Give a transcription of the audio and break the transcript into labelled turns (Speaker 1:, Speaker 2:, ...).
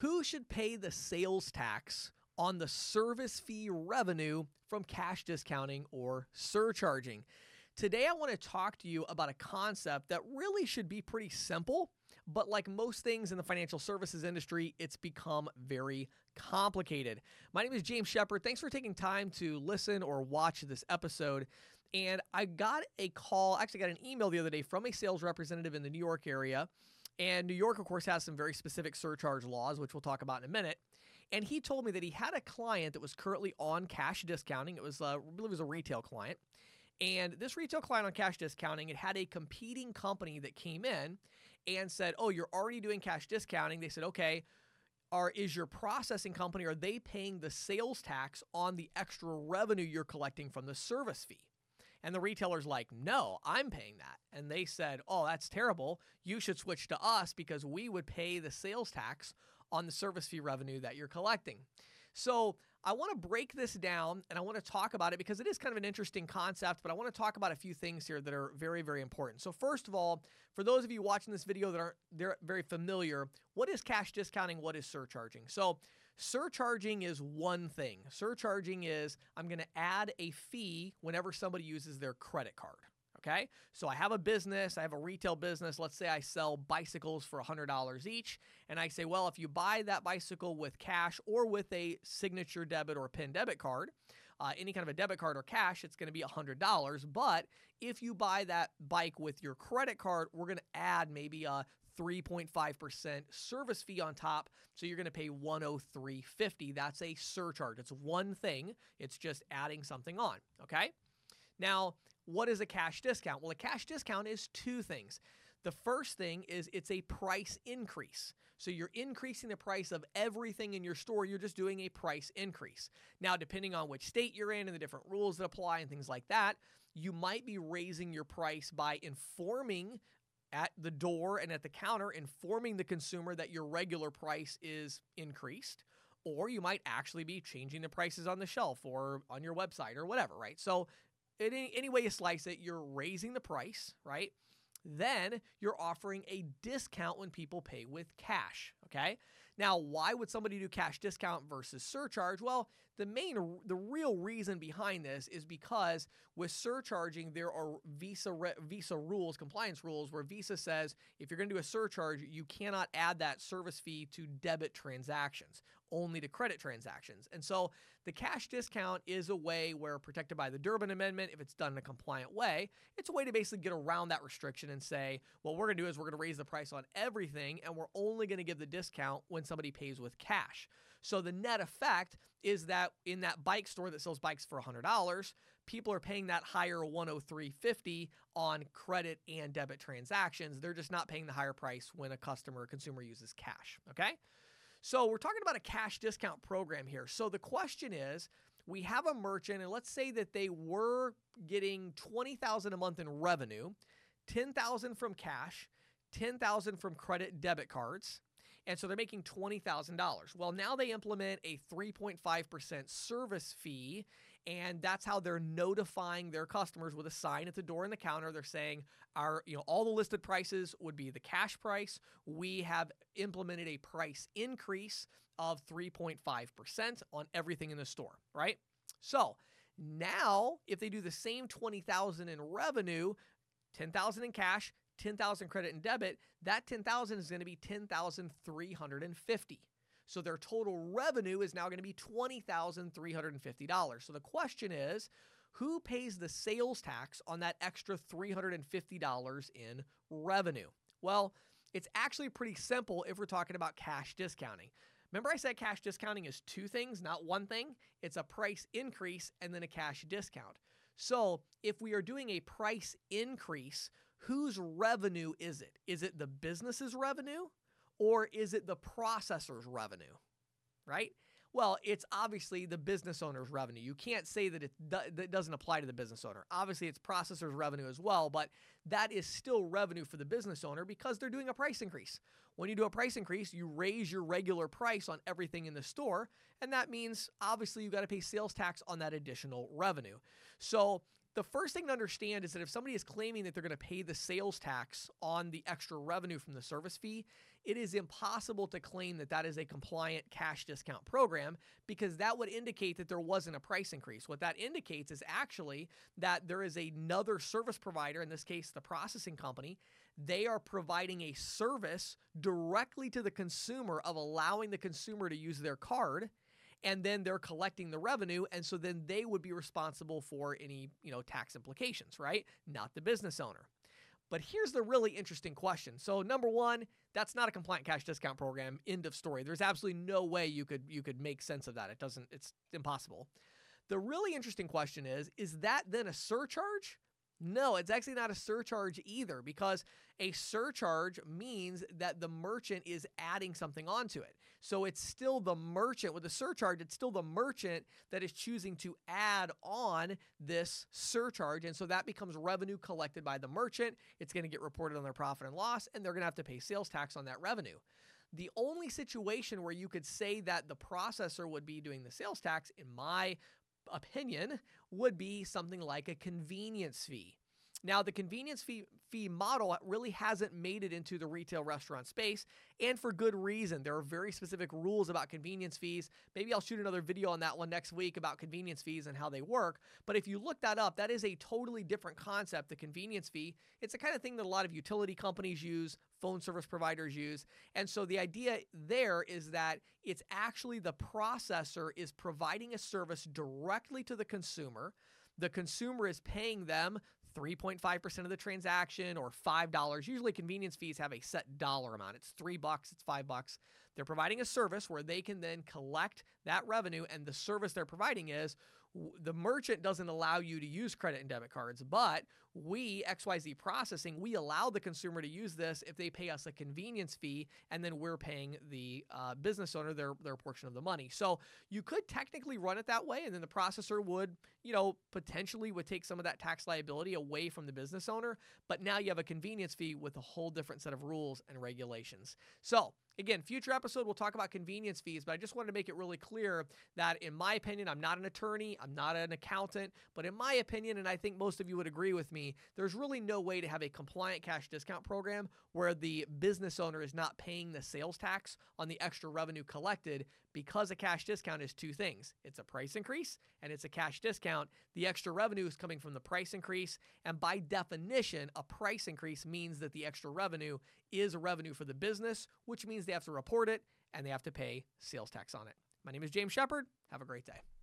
Speaker 1: Who should pay the sales tax on the service fee revenue from cash discounting or surcharging? Today, I want to talk to you about a concept that really should be pretty simple, but like most things in the financial services industry, it's become very complicated. My name is James Shepard. Thanks for taking time to listen or watch this episode. And I got a call, actually, got an email the other day from a sales representative in the New York area and New York, of course, has some very specific surcharge laws, which we'll talk about in a minute. And he told me that he had a client that was currently on cash discounting. It was, uh, I believe, it was a retail client. And this retail client on cash discounting, it had a competing company that came in and said, "Oh, you're already doing cash discounting." They said, "Okay." Are is your processing company are they paying the sales tax on the extra revenue you're collecting from the service fee? And the retailer's like, no, I'm paying that. And they said, oh, that's terrible. You should switch to us because we would pay the sales tax on the service fee revenue that you're collecting. So I want to break this down and I want to talk about it because it is kind of an interesting concept, but I want to talk about a few things here that are very, very important. So, first of all, for those of you watching this video that aren't they're very familiar, what is cash discounting? What is surcharging? So, surcharging is one thing. Surcharging is I'm going to add a fee whenever somebody uses their credit card. Okay. So I have a business, I have a retail business. Let's say I sell bicycles for $100 each. And I say, well, if you buy that bicycle with cash or with a signature debit or PIN debit card, uh, any kind of a debit card or cash, it's going to be $100. But if you buy that bike with your credit card, we're going to add maybe a 3.5% service fee on top. So you're going to pay 103.50. That's a surcharge. It's one thing. It's just adding something on. Okay. Now, what is a cash discount? Well, a cash discount is two things. The first thing is it's a price increase. So you're increasing the price of everything in your store. You're just doing a price increase. Now, depending on which state you're in and the different rules that apply and things like that, you might be raising your price by informing at the door and at the counter, informing the consumer that your regular price is increased or you might actually be changing the prices on the shelf or on your website or whatever, right? So any, any way you slice it, you're raising the price, right? Then you're offering a discount when people pay with cash. Okay. Now, why would somebody do cash discount versus surcharge? Well, the main, the real reason behind this is because with surcharging, there are Visa Visa rules, compliance rules, where Visa says if you're going to do a surcharge, you cannot add that service fee to debit transactions, only to credit transactions. And so the cash discount is a way where protected by the Durbin Amendment, if it's done in a compliant way, it's a way to basically get around that restriction and say, what we're going to do is we're going to raise the price on everything, and we're only going to give the discount when somebody pays with cash. So the net effect is that in that bike store that sells bikes for $100, people are paying that higher 103.50 on credit and debit transactions. They're just not paying the higher price when a customer or consumer uses cash, okay? So we're talking about a cash discount program here. So the question is, we have a merchant and let's say that they were getting 20,000 a month in revenue, 10,000 from cash, 10,000 from credit debit cards. And so they're making $20,000. Well, now they implement a 3.5% service fee, and that's how they're notifying their customers with a sign at the door and the counter. They're saying our, you know, all the listed prices would be the cash price. We have implemented a price increase of 3.5% on everything in the store, right? So, now, if they do the same 20,000 in revenue, 10,000 in cash, 10,000 credit and debit, that 10,000 is going to be 10,350. So their total revenue is now going to be $20,350. So the question is, who pays the sales tax on that extra $350 in revenue? Well, it's actually pretty simple if we're talking about cash discounting. Remember, I said cash discounting is two things, not one thing? It's a price increase and then a cash discount. So, if we are doing a price increase, whose revenue is it? Is it the business's revenue or is it the processor's revenue? Right? Well, it's obviously the business owner's revenue. You can't say that it, that doesn't apply to the business owner. Obviously, it's processor's revenue as well, but that is still revenue for the business owner because they're doing a price increase. When you do a price increase, you raise your regular price on everything in the store, and that means obviously you got to pay sales tax on that additional revenue. So the first thing to understand is that if somebody is claiming that they're going to pay the sales tax on the extra revenue from the service fee, it is impossible to claim that that is a compliant cash discount program because that would indicate that there wasn't a price increase. What that indicates is actually that there is another service provider, in this case, the processing company. They are providing a service directly to the consumer of allowing the consumer to use their card and then they're collecting the revenue and so then they would be responsible for any you know tax implications right not the business owner but here's the really interesting question. So number one, that's not a compliant cash discount program. End of story. There's absolutely no way you could you could make sense of that. It doesn't. It's impossible. The really interesting question is: Is that then a surcharge? No, it's actually not a surcharge either because a surcharge means that the merchant is adding something onto it. So it's still the merchant with the surcharge, it's still the merchant that is choosing to add on this surcharge. And so that becomes revenue collected by the merchant. It's going to get reported on their profit and loss, and they're going to have to pay sales tax on that revenue. The only situation where you could say that the processor would be doing the sales tax, in my opinion, would be something like a convenience fee. Now, the convenience fee, fee model really hasn't made it into the retail restaurant space, and for good reason. There are very specific rules about convenience fees. Maybe I'll shoot another video on that one next week about convenience fees and how they work. But if you look that up, that is a totally different concept, the convenience fee. It's the kind of thing that a lot of utility companies use, phone service providers use. And so the idea there is that it's actually the processor is providing a service directly to the consumer. The consumer is paying them 3.5% of the transaction or $5. Usually convenience fees have a set dollar amount. It's 3 bucks, it's 5 bucks. They're providing a service where they can then collect that revenue and the service they're providing is the merchant doesn't allow you to use credit and debit cards, but we, XYZ Processing, we allow the consumer to use this if they pay us a convenience fee, and then we're paying the uh, business owner their, their portion of the money. So you could technically run it that way, and then the processor would, you know, potentially would take some of that tax liability away from the business owner, but now you have a convenience fee with a whole different set of rules and regulations. So Again, future episode, we'll talk about convenience fees, but I just wanted to make it really clear that, in my opinion, I'm not an attorney, I'm not an accountant, but in my opinion, and I think most of you would agree with me, there's really no way to have a compliant cash discount program where the business owner is not paying the sales tax on the extra revenue collected because a cash discount is two things it's a price increase and it's a cash discount. The extra revenue is coming from the price increase. And by definition, a price increase means that the extra revenue is a revenue for the business, which means they have to report it and they have to pay sales tax on it. My name is James Shepard. Have a great day.